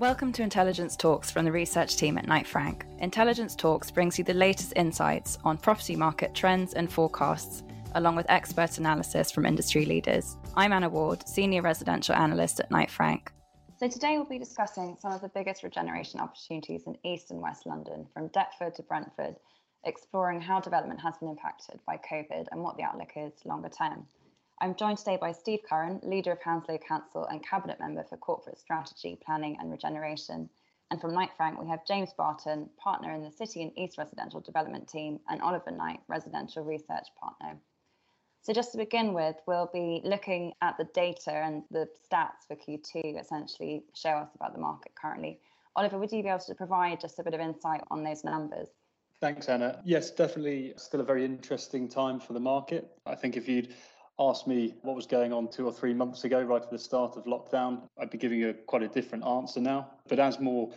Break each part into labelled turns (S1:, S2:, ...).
S1: Welcome to Intelligence Talks from the research team at Knight Frank. Intelligence Talks brings you the latest insights on property market trends and forecasts, along with expert analysis from industry leaders. I'm Anna Ward, Senior Residential Analyst at Knight Frank. So today we'll be discussing some of the biggest regeneration opportunities in East and West London, from Deptford to Brentford, exploring how development has been impacted by COVID and what the outlook is longer term. I'm joined today by Steve Curran, leader of Hounslow Council and cabinet member for corporate strategy, planning and regeneration. And from Knight Frank, we have James Barton, partner in the City and East Residential Development Team, and Oliver Knight, residential research partner. So just to begin with, we'll be looking at the data and the stats for Q2 essentially show us about the market currently. Oliver, would you be able to provide just a bit of insight on those numbers?
S2: Thanks, Anna. Yes, definitely still a very interesting time for the market. I think if you'd asked me what was going on two or three months ago, right at the start of lockdown, I'd be giving you quite a different answer now. But as more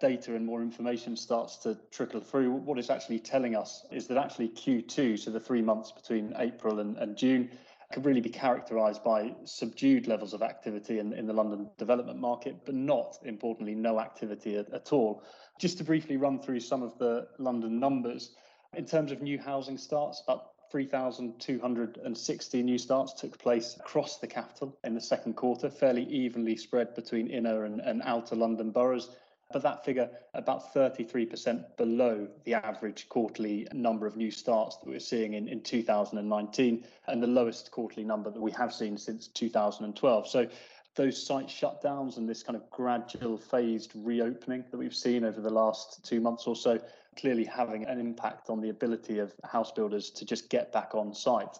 S2: data and more information starts to trickle through, what it's actually telling us is that actually Q2, so the three months between April and, and June, could really be characterised by subdued levels of activity in, in the London development market, but not, importantly, no activity at, at all. Just to briefly run through some of the London numbers, in terms of new housing starts, about 3,260 new starts took place across the capital in the second quarter, fairly evenly spread between inner and, and outer London boroughs. But that figure about 33% below the average quarterly number of new starts that we we're seeing in, in 2019 and the lowest quarterly number that we have seen since 2012. So those site shutdowns and this kind of gradual phased reopening that we've seen over the last two months or so clearly having an impact on the ability of house builders to just get back on site.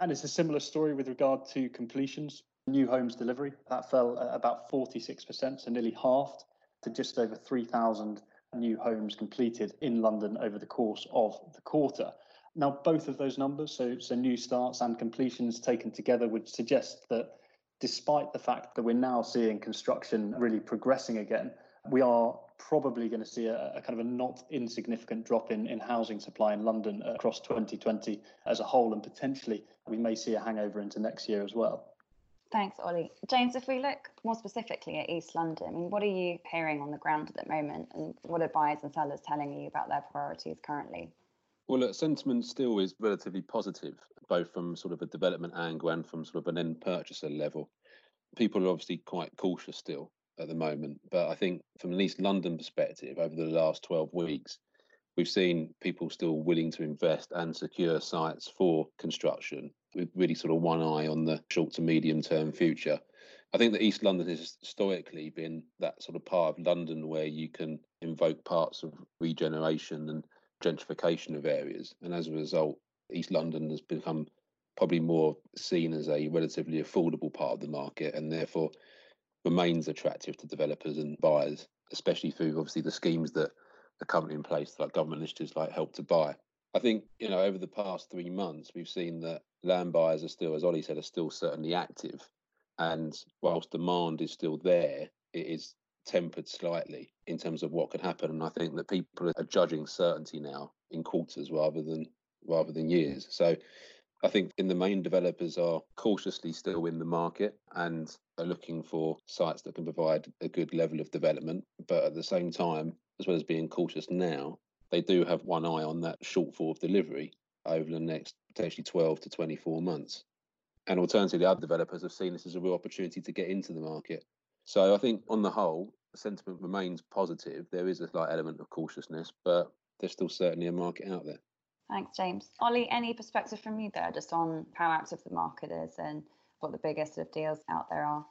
S2: And it's a similar story with regard to completions. New homes delivery, that fell about 46%, so nearly halved to just over 3,000 new homes completed in London over the course of the quarter. Now, both of those numbers, so, so new starts and completions taken together, would suggest that despite the fact that we're now seeing construction really progressing again, we are probably going to see a, a, kind of a not insignificant drop in, in housing supply in London across 2020 as a whole, and potentially we may see a hangover into next year as well.
S1: Thanks, Ollie. James, if we look more specifically at East London, I mean, what are you hearing on the ground at the moment, and what are buyers and sellers telling you about their priorities currently?
S3: Well, look, sentiment still is relatively positive, both from sort of a development angle and from sort of an end purchaser level. People are obviously quite cautious still at the moment. But I think from at least London perspective, over the last 12 weeks, we've seen people still willing to invest and secure sites for construction with really sort of one eye on the short to medium term future. I think that East London has historically been that sort of part of London where you can invoke parts of regeneration and gentrification of areas. And as a result, East London has become probably more seen as a relatively affordable part of the market and therefore remains attractive to developers and buyers, especially through obviously the schemes that are currently in place, like government initiatives like Help to Buy. I think, you know, over the past three months, we've seen that land buyers are still, as Ollie said, are still certainly active. And whilst demand is still there, it is tempered slightly in terms of what could happen. And I think that people are judging certainty now in quarters rather than rather than years. So I think in the main developers are cautiously still in the market and are looking for sites that can provide a good level of development. But at the same time, as well as being cautious now, they do have one eye on that shortfall of delivery over the next potentially 12 to 24 months. And alternatively, other developers have seen this as a real opportunity to get into the market. So I think on the whole, sentiment remains positive. There is a slight element of cautiousness, but there's still certainly a market out there.
S1: Thanks, James. Ollie, any perspective from you there just on how active the market is and what the biggest sort of deals out there are?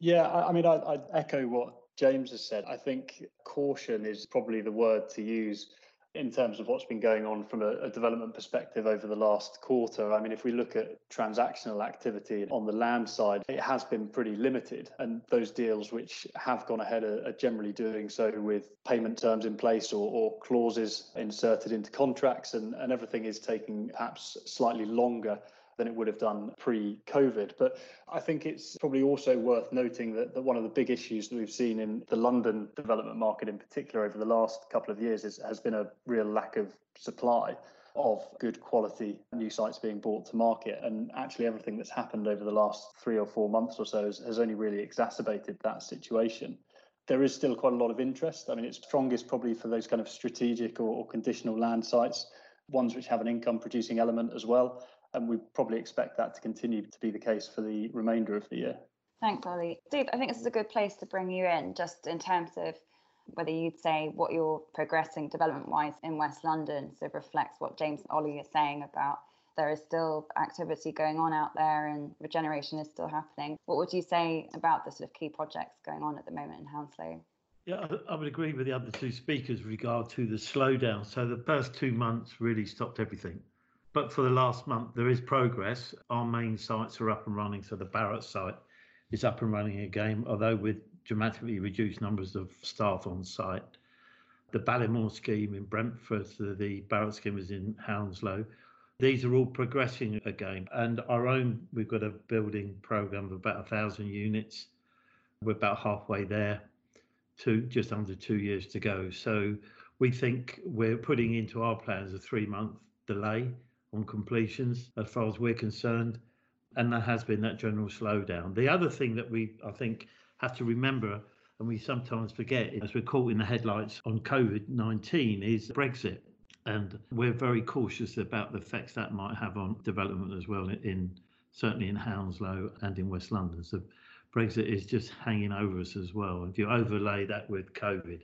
S2: Yeah, I, I mean, I, I'd echo what James has said. I think caution is probably the word to use in terms of what's been going on from a, a, development perspective over the last quarter. I mean, if we look at transactional activity on the land side, it has been pretty limited. And those deals which have gone ahead are, are generally doing so with payment terms in place or, or clauses inserted into contracts, and, and everything is taking perhaps slightly longer than it would have done pre COVID. But I think it's probably also worth noting that, that one of the big issues that we've seen in the London development market in particular over the last couple of years is, has been a real lack of supply of good quality new sites being brought to market. And actually, everything that's happened over the last three or four months or so has, has only really exacerbated that situation. there is still quite a lot of interest. I mean, it's strongest probably for those kind of strategic or, or conditional land sites, ones which have an income producing element as well. And we probably expect that to continue to be the case for the remainder of the year.
S1: Thanks, Ollie. Steve, I think this is a good place to bring you in, just in terms of whether you'd say what you're progressing development wise in West London so reflects what James and Ollie are saying about there is still activity going on out there and regeneration is still happening. What would you say about the sort of key projects going on at the moment in Hounslow?
S4: Yeah, I would agree with the other two speakers with regard to the slowdown. So the first two months really stopped everything. But for the last month, there is progress. Our main sites are up and running. So the Barratt site is up and running again, although with dramatically reduced numbers of staff on site. The Ballymore scheme in Brentford, the Barratt scheme is in Hounslow. These are all progressing again. And our own, we've got a building program of about a thousand units. We're about halfway there to just under two years to go. So we think we're putting into our plans a three month delay on completions as far as we're concerned. And there has been that general slowdown. The other thing that we, I think, have to remember, and we sometimes forget as we're caught in the headlights on COVID 19, is Brexit. And we're very cautious about the effects that might have on development as well, in certainly in Hounslow and in West London. So Brexit is just hanging over us as well. If you overlay that with COVID,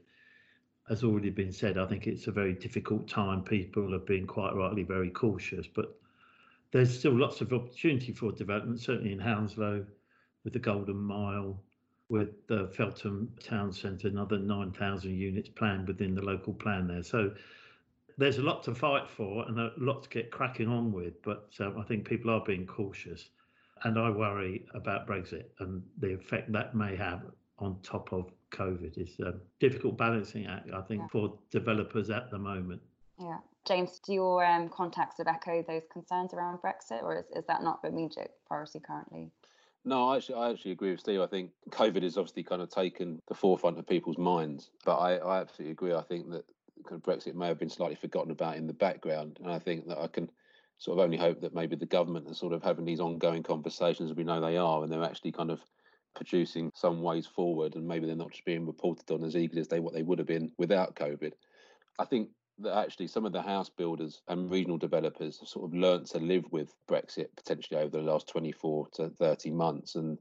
S4: as already been said, I think it's a very difficult time. People have been quite rightly very cautious, but there's still lots of opportunity for development, certainly in Hounslow with the Golden Mile, with the Feltham Town Centre, another 9,000 units planned within the local plan there. So there's a lot to fight for and a lot to get cracking on with, but um, I think people are being cautious. And I worry about Brexit and the effect that may have on top of COVID. is a difficult balancing act, I think, yeah. for developers at the moment.
S1: Yeah. James, do your um, contacts have echoed those concerns around Brexit, or is, is that not the immediate priority currently?
S3: No, I actually, I actually agree with Steve. I think COVID has obviously kind of taken the forefront of people's minds, but I, I absolutely agree. I think that kind of Brexit may have been slightly forgotten about in the background. And I think that I can sort of only hope that maybe the government are sort of having these ongoing conversations, as we know they are, and they're actually kind of producing some ways forward, and maybe they're not just being reported on as eagerly as they what they would have been without COVID. I think that actually some of the house builders and regional developers have sort of learnt to live with Brexit potentially over the last 24 to 30 months, and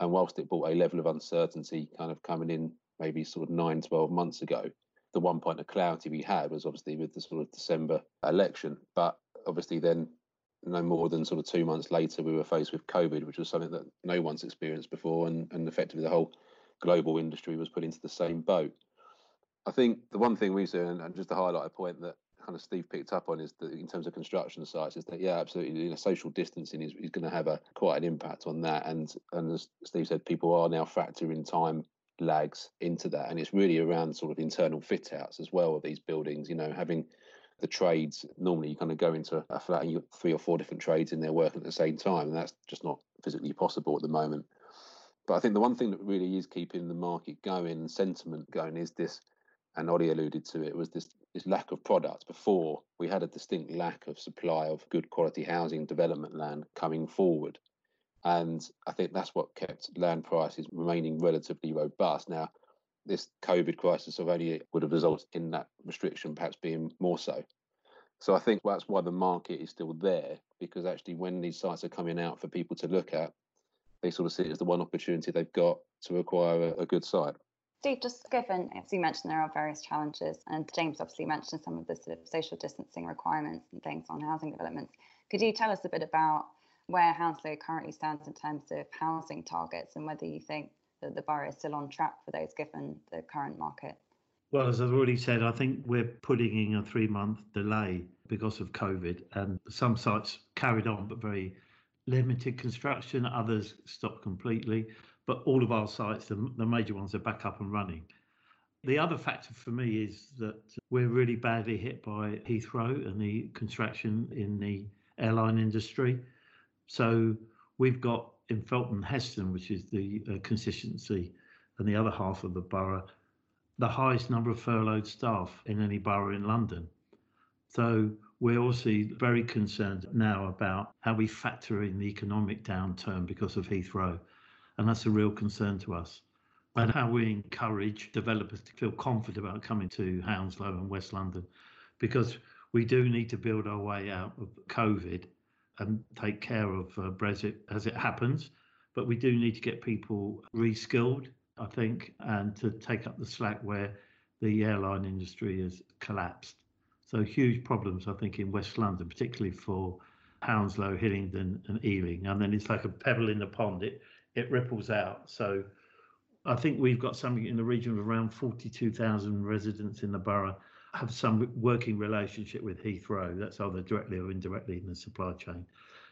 S3: and whilst it brought a level of uncertainty kind of coming in maybe sort of nine, 12 months ago, the one point of clarity we had was obviously with the sort of December election. But obviously, then no more than sort of two months later, we were faced with COVID, which was something that no one's experienced before, and, and effectively the whole global industry was put into the same boat. I think the one thing we see, seen, and just to highlight a point that kind of Steve picked up on, is that in terms of construction sites, is that yeah, absolutely, you know, social distancing is, is going to have a quite an impact on that. And and as Steve said, people are now factoring time lags into that. And it's really around sort of internal fit outs as well of these buildings, you know, having the trades normally you kind of go into a flat and you've three or four different trades in there working at the same time and that's just not physically possible at the moment. But i think the one thing that really is keeping the market going sentiment going is this and Ollie alluded to it was this this lack of products before we had a distinct lack of supply of good quality housing development land coming forward. And I think that's what kept land prices remaining relatively robust. Now, this COVID crisis of only would have resulted in that restriction perhaps being more so. So I think that's why the market is still there, because actually when these sites are coming out for people to look at, they sort of see it as the one opportunity they've got to acquire a, a good site.
S1: Steve, just given, as you mentioned, there are various challenges, and James obviously mentioned some of the sort of social distancing requirements and things on housing developments. Could you tell us a bit about where Hounslow currently stands in terms of housing targets and whether you think that the borough is still on track for those given the current market?
S4: Well, as I've already said, I think we're putting in a three month delay because of COVID, and some sites carried on, but very limited construction, others stopped completely. But all of our sites, the, the major ones, are back up and running. The other factor for me is that we're really badly hit by Heathrow and the construction in the airline industry. So we've got in Feltham Heston, which is the uh, constituency and the other half of the borough, the highest number of furloughed staff in any borough in London. So we're also very concerned now about how we factor in the economic downturn because of Heathrow. And that's a real concern to us. and how we encourage developers to feel confident about coming to Hounslow and West London because we do need to build our way out of COVID and take care of uh, Brexit as it happens. But we do need to get people reskilled, I think, and to take up the slack where the airline industry has collapsed. So huge problems, I think, in West London, particularly for Hounslow, Hillingdon, and Ealing. And then it's like a pebble in the pond; it it ripples out. So I think we've got something in the region of around 42,000 residents in the borough have some working relationship with Heathrow. That's either directly or indirectly in the supply chain.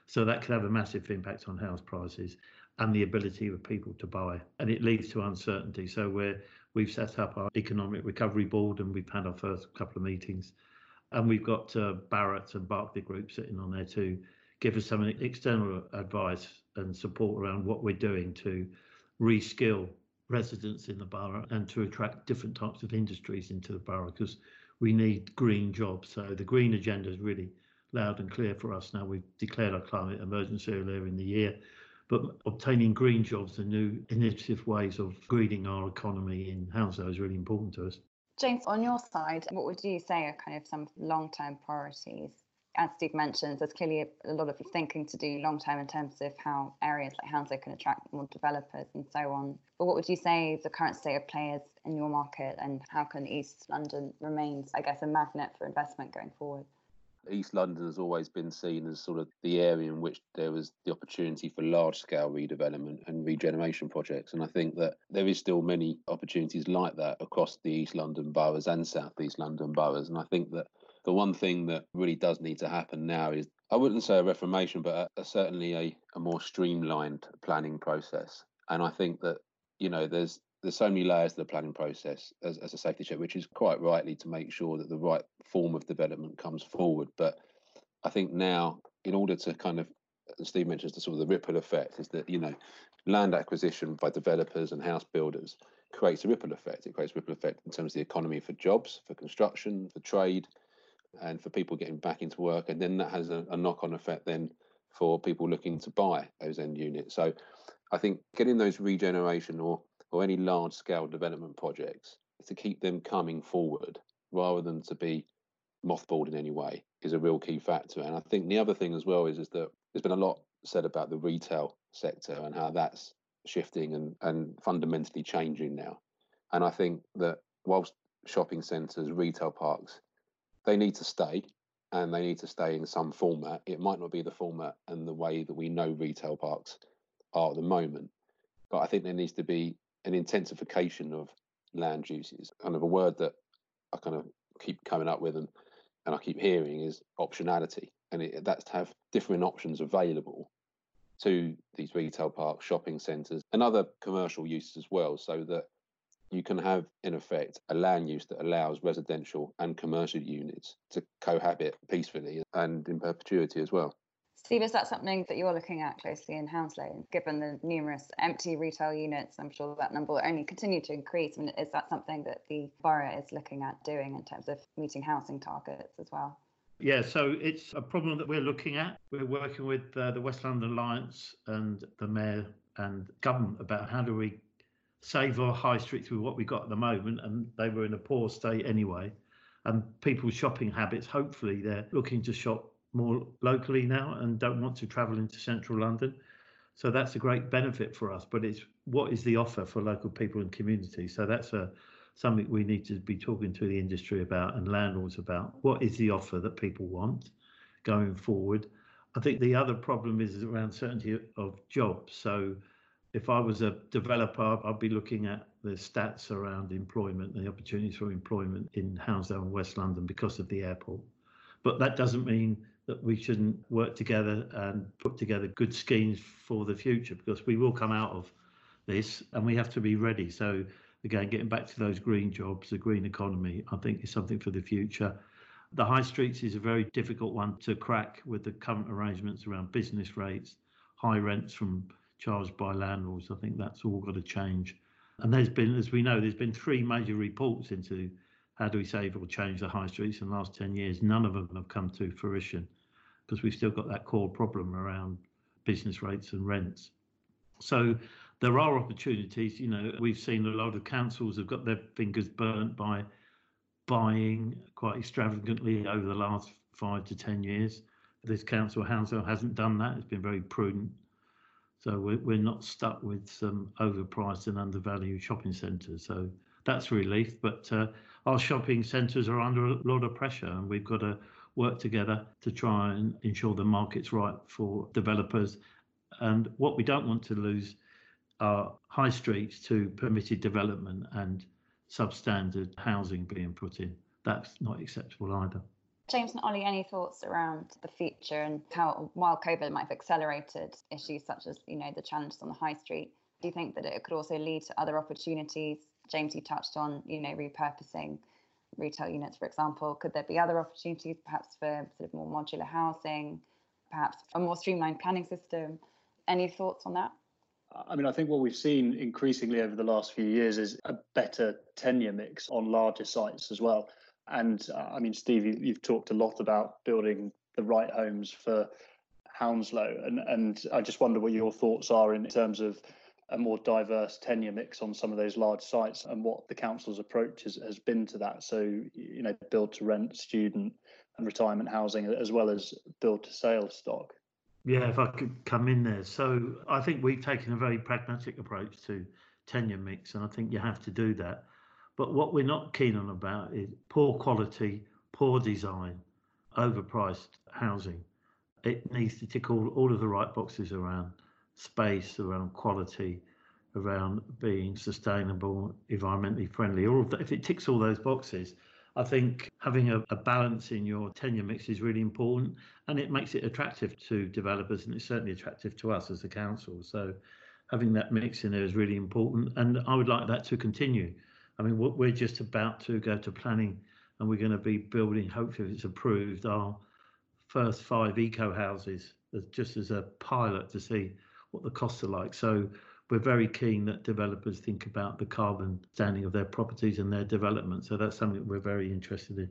S4: So that could have a massive impact on house prices and the ability of people to buy. And it leads to uncertainty. So we're, we've set up our economic recovery board and we've had our first couple of meetings. And we've got uh, Barratt and Berkeley Group sitting on there to give us some external advice and support around what we're doing to reskill residents in the borough and to attract different types of industries into the borough because we need green jobs. So the green agenda is really loud and clear for us now. We've declared our climate emergency earlier in the year, but obtaining green jobs and new innovative ways of greening our economy in Hounslow is really important to us.
S1: James, on your side, what would you say are kind of some long term priorities as Steve mentioned, there's clearly a, a lot of thinking to do long term in terms of how areas like Hounslow can attract more developers and so on. But what would you say is the current state of players in your market and how can East London remain, I guess, a magnet for investment going forward?
S3: East London has always been seen as sort of the area in which there was the opportunity for large scale redevelopment and regeneration projects. And I think that there is still many opportunities like that across the East London boroughs and South East London boroughs. And I think that the one thing that really does need to happen now is I wouldn't say a reformation, but a, a, certainly a, a more streamlined planning process. And I think that you know there's there's so many layers to the planning process as, as a safety check, which is quite rightly to make sure that the right form of development comes forward. But I think now, in order to kind of, as Steve mentions the sort of the ripple effect, is that you know, land acquisition by developers and house builders creates a ripple effect. It creates a ripple effect in terms of the economy for jobs, for construction, for trade, and for people getting back into work. And then that has a, a knock on effect then for people looking to buy those end units. So I think getting those regeneration or, or any large scale development projects to keep them coming forward rather than to be mothballed in any way is a real key factor. And I think the other thing as well is, is that there's been a lot said about the retail sector and how that's shifting and, and fundamentally changing now. And I think that whilst shopping centres, retail parks they need to stay and they need to stay in some format. It might not be the format and the way that we know retail parks are at the moment, but I think there needs to be an intensification of land uses. Kind of a word that I kind of keep coming up with and, and I keep hearing is optionality. And it, that's to have different options available to these retail parks, shopping centres, and other commercial uses as well, so that you can have, in effect, a land use that allows residential and commercial units to cohabit peacefully and in perpetuity as well.
S1: Steve, is that something that you're looking at closely in Hounslow? Given the numerous empty retail units, I'm sure that number will only continue to increase. I mean, is that something that the borough is looking at doing in terms of meeting housing targets as well?
S4: Yeah, so it's a problem that we're looking at. We're working with uh, the West London Alliance and the mayor and government about how do we save our high streets with what we got at the moment, and they were in a poor state anyway. And people's shopping habits, hopefully, they're looking to shop more locally now and don't want to travel into central London. So that's a great benefit for us. But it's what is the offer for local people and communities? So that's a something we need to be talking to the industry about and landlords about. What is the offer that people want going forward? I think the other problem is around certainty of jobs. So if I was a developer, I'd be looking at the stats around employment and the opportunities for employment in Hounslow and West London because of the airport. But that doesn't mean that we shouldn't work together and put together good schemes for the future because we will come out of this and we have to be ready. So, again, getting back to those green jobs, the green economy, I think is something for the future. The high streets is a very difficult one to crack with the current arrangements around business rates, high rents from charged by landlords. I think that's all got to change. And there's been, as we know, there's been three major reports into how do we save or change the high streets in the last 10 years. None of them have come to fruition because we've still got that core problem around business rates and rents. So there are opportunities. You know, we've seen a lot of councils have got their fingers burnt by buying quite extravagantly over the last five to ten years. This council, Hounslow, hasn't done that. It's been very prudent. So we're, we're not stuck with some overpriced and undervalued shopping centres. So that's relief. But uh, our shopping centres are under a lot of pressure, and we've got to work together to try and ensure the market's right for developers. And what we don't want to lose are high streets to permitted development and substandard housing being put in. That's not acceptable either.
S1: James and Ollie, any thoughts around the future and how, while COVID might have accelerated issues such as, you know, the challenges on the high street, do you think that it could also lead to other opportunities? James, you touched on, you know, repurposing retail units, for example. Could there be other opportunities, perhaps for sort of more modular housing, perhaps a more streamlined planning system? Any thoughts on that?
S2: I mean, I think what we've seen increasingly over the last few years is a better tenure mix on larger sites as well. And uh, I mean, Steve, you, have talked a lot about building the right homes for Hounslow, and and I just wonder what your thoughts are in terms of a more diverse tenure mix on some of those large sites and what the council's approach has, has been to that. So, you know, build to rent, student and retirement housing, as well as build to sale stock.
S4: Yeah, if I could come in there. So I think we've taken a very pragmatic approach to tenure mix, and I think you have to do that. But what we're not keen on about is poor quality, poor design, overpriced housing. It needs to tick all, all of the right boxes around space, around quality, around being sustainable, environmentally friendly. All of that, if it ticks all those boxes, I think having a, a, balance in your tenure mix is really important and it makes it attractive to developers and it's certainly attractive to us as a council. So having that mix in there is really important and I would like that to continue. I mean, we're just about to go to planning and we're going to be building, hopefully, if it's approved, our first five eco houses just as a pilot to see what the costs are like. So we're very keen that developers think about the carbon standing of their properties and their development. So that's something we're very interested in.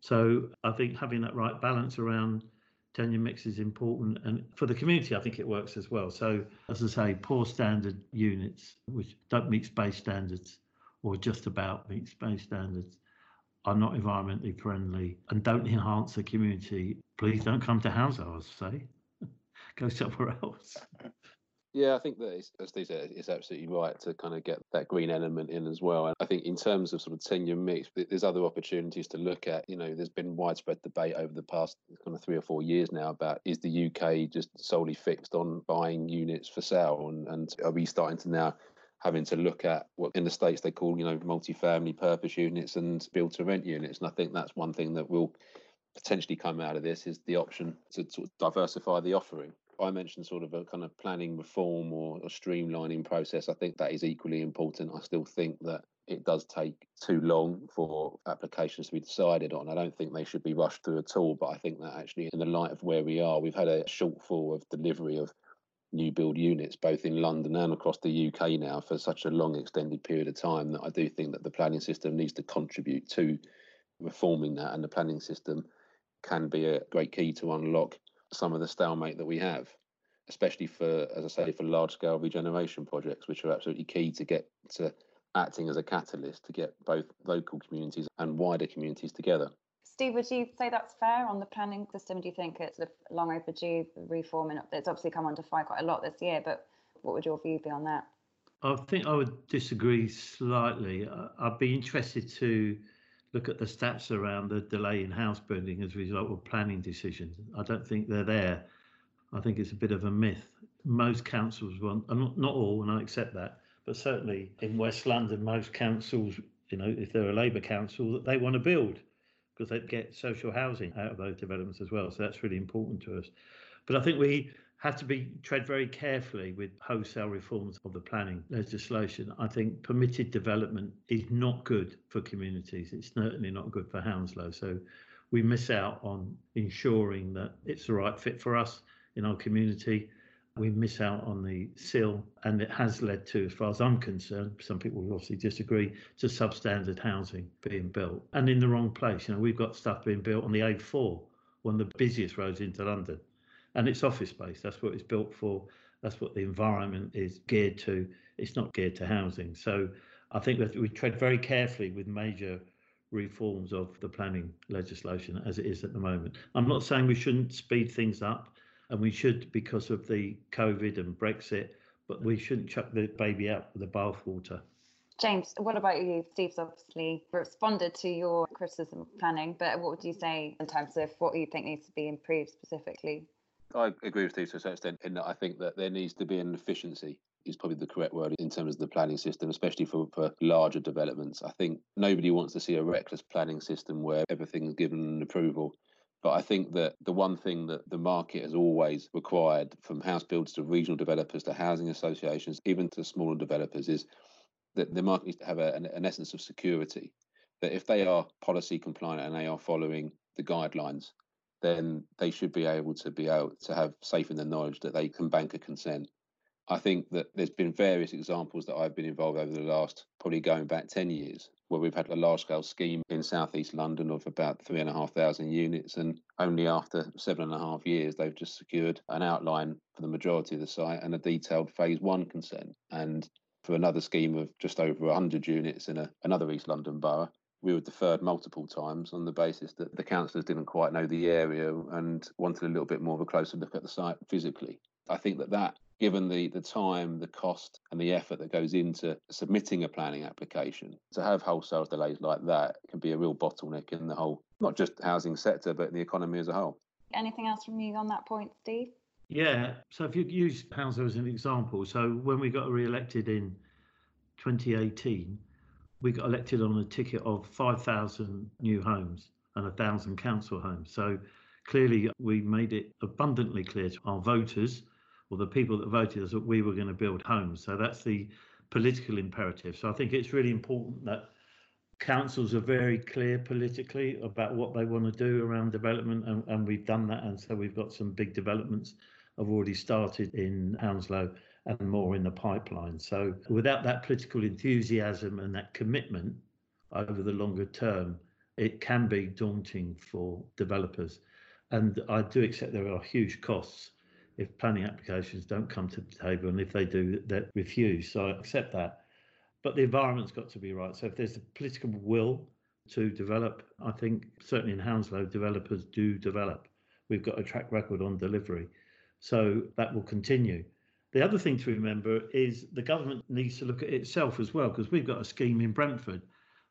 S4: So I think having that right balance around tenure mix is important. And for the community, I think it works as well. So, as I say, poor standard units which don't meet space standards or just about meet space standards are not environmentally friendly and don't enhance the community. Please don't come to house ours, say. Go somewhere else.
S3: Yeah, I think that, as Steve said, it's absolutely right to kind of get that green element in as well. And I think in terms of sort of tenure mix, there's other opportunities to look at. You know, there's been widespread debate over the past kind of three or four years now about is the UK just solely fixed on buying units for sale, and, and are we starting to now having to look at what in the states they call you know multi-family purpose units and build to rent units, and I think that's one thing that will potentially come out of this is the option to sort of diversify the offering. I mentioned sort of a kind of planning reform or a streamlining process. I think that is equally important. I still think that it does take too long for applications to be decided on. I don't think they should be rushed through at all, but I think that actually, in the light of where we are, we've had a shortfall of delivery of new build units both in London and across the UK now for such a long extended period of time that I do think that the planning system needs to contribute to reforming that and the planning system can be a great key to unlock some of the stalemate that we have, especially for, as I say, for large scale regeneration projects, which are absolutely key to get to acting as a catalyst to get both local communities and wider communities together.
S1: Steve, would you say that's fair on the planning system? Do you think it's long overdue reform? And it's obviously come under fire quite a lot this year, but what would your view be on that?
S4: I think I would disagree slightly. I'd be interested to look at the stats around the delay in house building as a result of planning decisions. I don't think they're there. I think it's a bit of a myth. Most councils want, not all, and I accept that, but certainly in West London, most councils, you know, if they're a Labour council, that they want to build because they get social housing out of those developments as well. So that's really important to us. But I think we have to be tread very carefully with wholesale reforms of the planning legislation. I think permitted development is not good for communities. It's certainly not good for Hounslow. So we miss out on ensuring that it's the right fit for us in our community. We miss out on the CIL, and it has led to, as far as I'm concerned, some people will obviously disagree, to substandard housing being built and in the wrong place. You know, we've got stuff being built on the A4, one of the busiest roads into London and it's office space. That's what it's built for. That's what the environment is geared to. It's not geared to housing. So I think that we tread very carefully with major reforms of the planning legislation as it is at the moment. I'm not saying we shouldn't speed things up, and we should because of the COVID and Brexit, but we shouldn't chuck the baby out with the bathwater.
S1: James, what about you? Steve's obviously responded to your criticism of planning, but what would you say in terms of what you think needs to be improved specifically?
S3: I agree with Steve to a certain extent in that I think that there needs to be an efficiency is probably the correct word in terms of the planning system, especially for, for larger developments. I think nobody wants to see a reckless planning system where everything's given an approval. But I think that the one thing that the market has always required from house builders to regional developers to housing associations, even to smaller developers, is that the market needs to have a, an, an essence of security. That if they are policy compliant and they are following the guidelines, then they should be able to be able to have safe in the knowledge that they can bank a consent I think that there's been various examples that I've been involved over the last, probably going back 10 years, where we've had a large scale scheme in southeast London of about three and a half thousand units. And only after seven and a half years, they've just secured an outline for the majority of the site and a detailed phase one consent. And for another scheme of just over 100 units in a, another East London borough, we were deferred multiple times on the basis that the councillors didn't quite know the area and wanted a little bit more of a closer look at the site physically. I think that that given the, the time, the cost, and the effort that goes into submitting a planning application, to have wholesale delays like that can be a real bottleneck in the whole, not just housing sector, but in the economy as a whole.
S1: Anything else from you on that point, Steve?
S4: Yeah. So if you use housing as an example, so when we got re-elected in 2018, we got elected on a ticket of 5,000 new homes and 1,000 council homes. So clearly we made it abundantly clear to our voters or the people that voted us that we were going to build homes. So that's the political imperative. So I think it's really important that councils are very clear politically about what they want to do around development, and, and we've done that. And so we've got some big developments have already started in Hounslow and more in the pipeline. So without that political enthusiasm and that commitment over the longer term, it can be daunting for developers. And I do accept there are huge costs if planning applications don't come to the table, and if they do, they're refused. So I accept that. But the environment's got to be right. So if there's a political will to develop, I think certainly in Hounslow, developers do develop. We've got a track record on delivery. So that will continue. The other thing to remember is the government needs to look at itself as well, because we've got a scheme in Brentford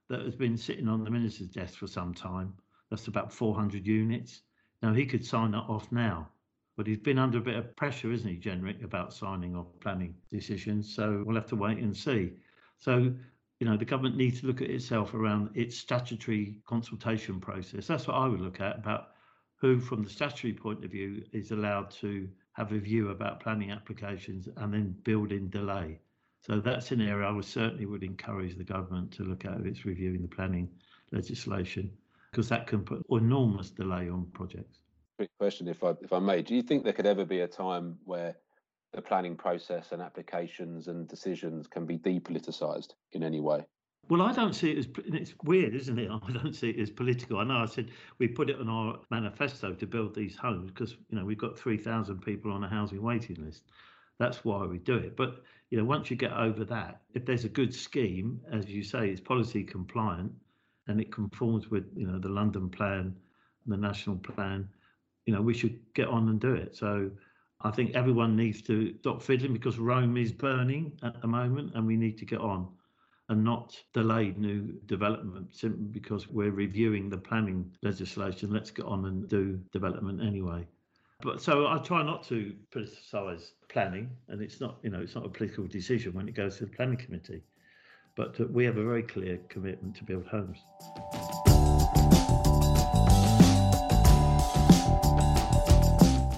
S4: that has been sitting on the minister's desk for some time. That's about 400 units. Now, he could sign that off now but he's been under a bit of pressure, isn't he, Jenrick, about signing off planning decisions. So we'll have to wait and see. So, you know, the government needs to look at itself around its statutory consultation process. That's what I would look at about who, from the statutory point of view, is allowed to have a view about planning applications and then build in delay. So that's an area I would certainly would encourage the government to look at if it's reviewing the planning legislation, because that can put enormous delay on projects
S3: quick question, if I if I may. Do you think there could ever be a time where the planning process and applications and decisions can be depoliticized in any way?
S4: Well, I don't see it as it's weird, isn't it? I don't see it as political. I know I said we put it on our manifesto to build these homes because you know we've got three thousand people on a housing waiting list. That's why we do it. But you know, once you get over that, if there's a good scheme, as you say, it's policy compliant and it conforms with you know the London plan, the national plan, you know, we should get on and do it. So I think everyone needs to stop fiddling because Rome is burning at the moment and we need to get on and not delay new development simply because we're reviewing the planning legislation. Let's get on and do development anyway. But so I try not to politicise planning, and it's not, you know, it's not a political decision when it goes to the planning committee. But we have a very clear commitment to build homes.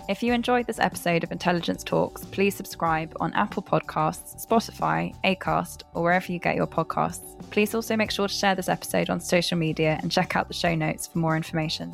S1: If you enjoyed this episode of Intelligence Talks, please subscribe on Apple Podcasts, Spotify, Acast, or wherever you get your podcasts. Please also make sure to share this episode on social media and check out the show notes for more information.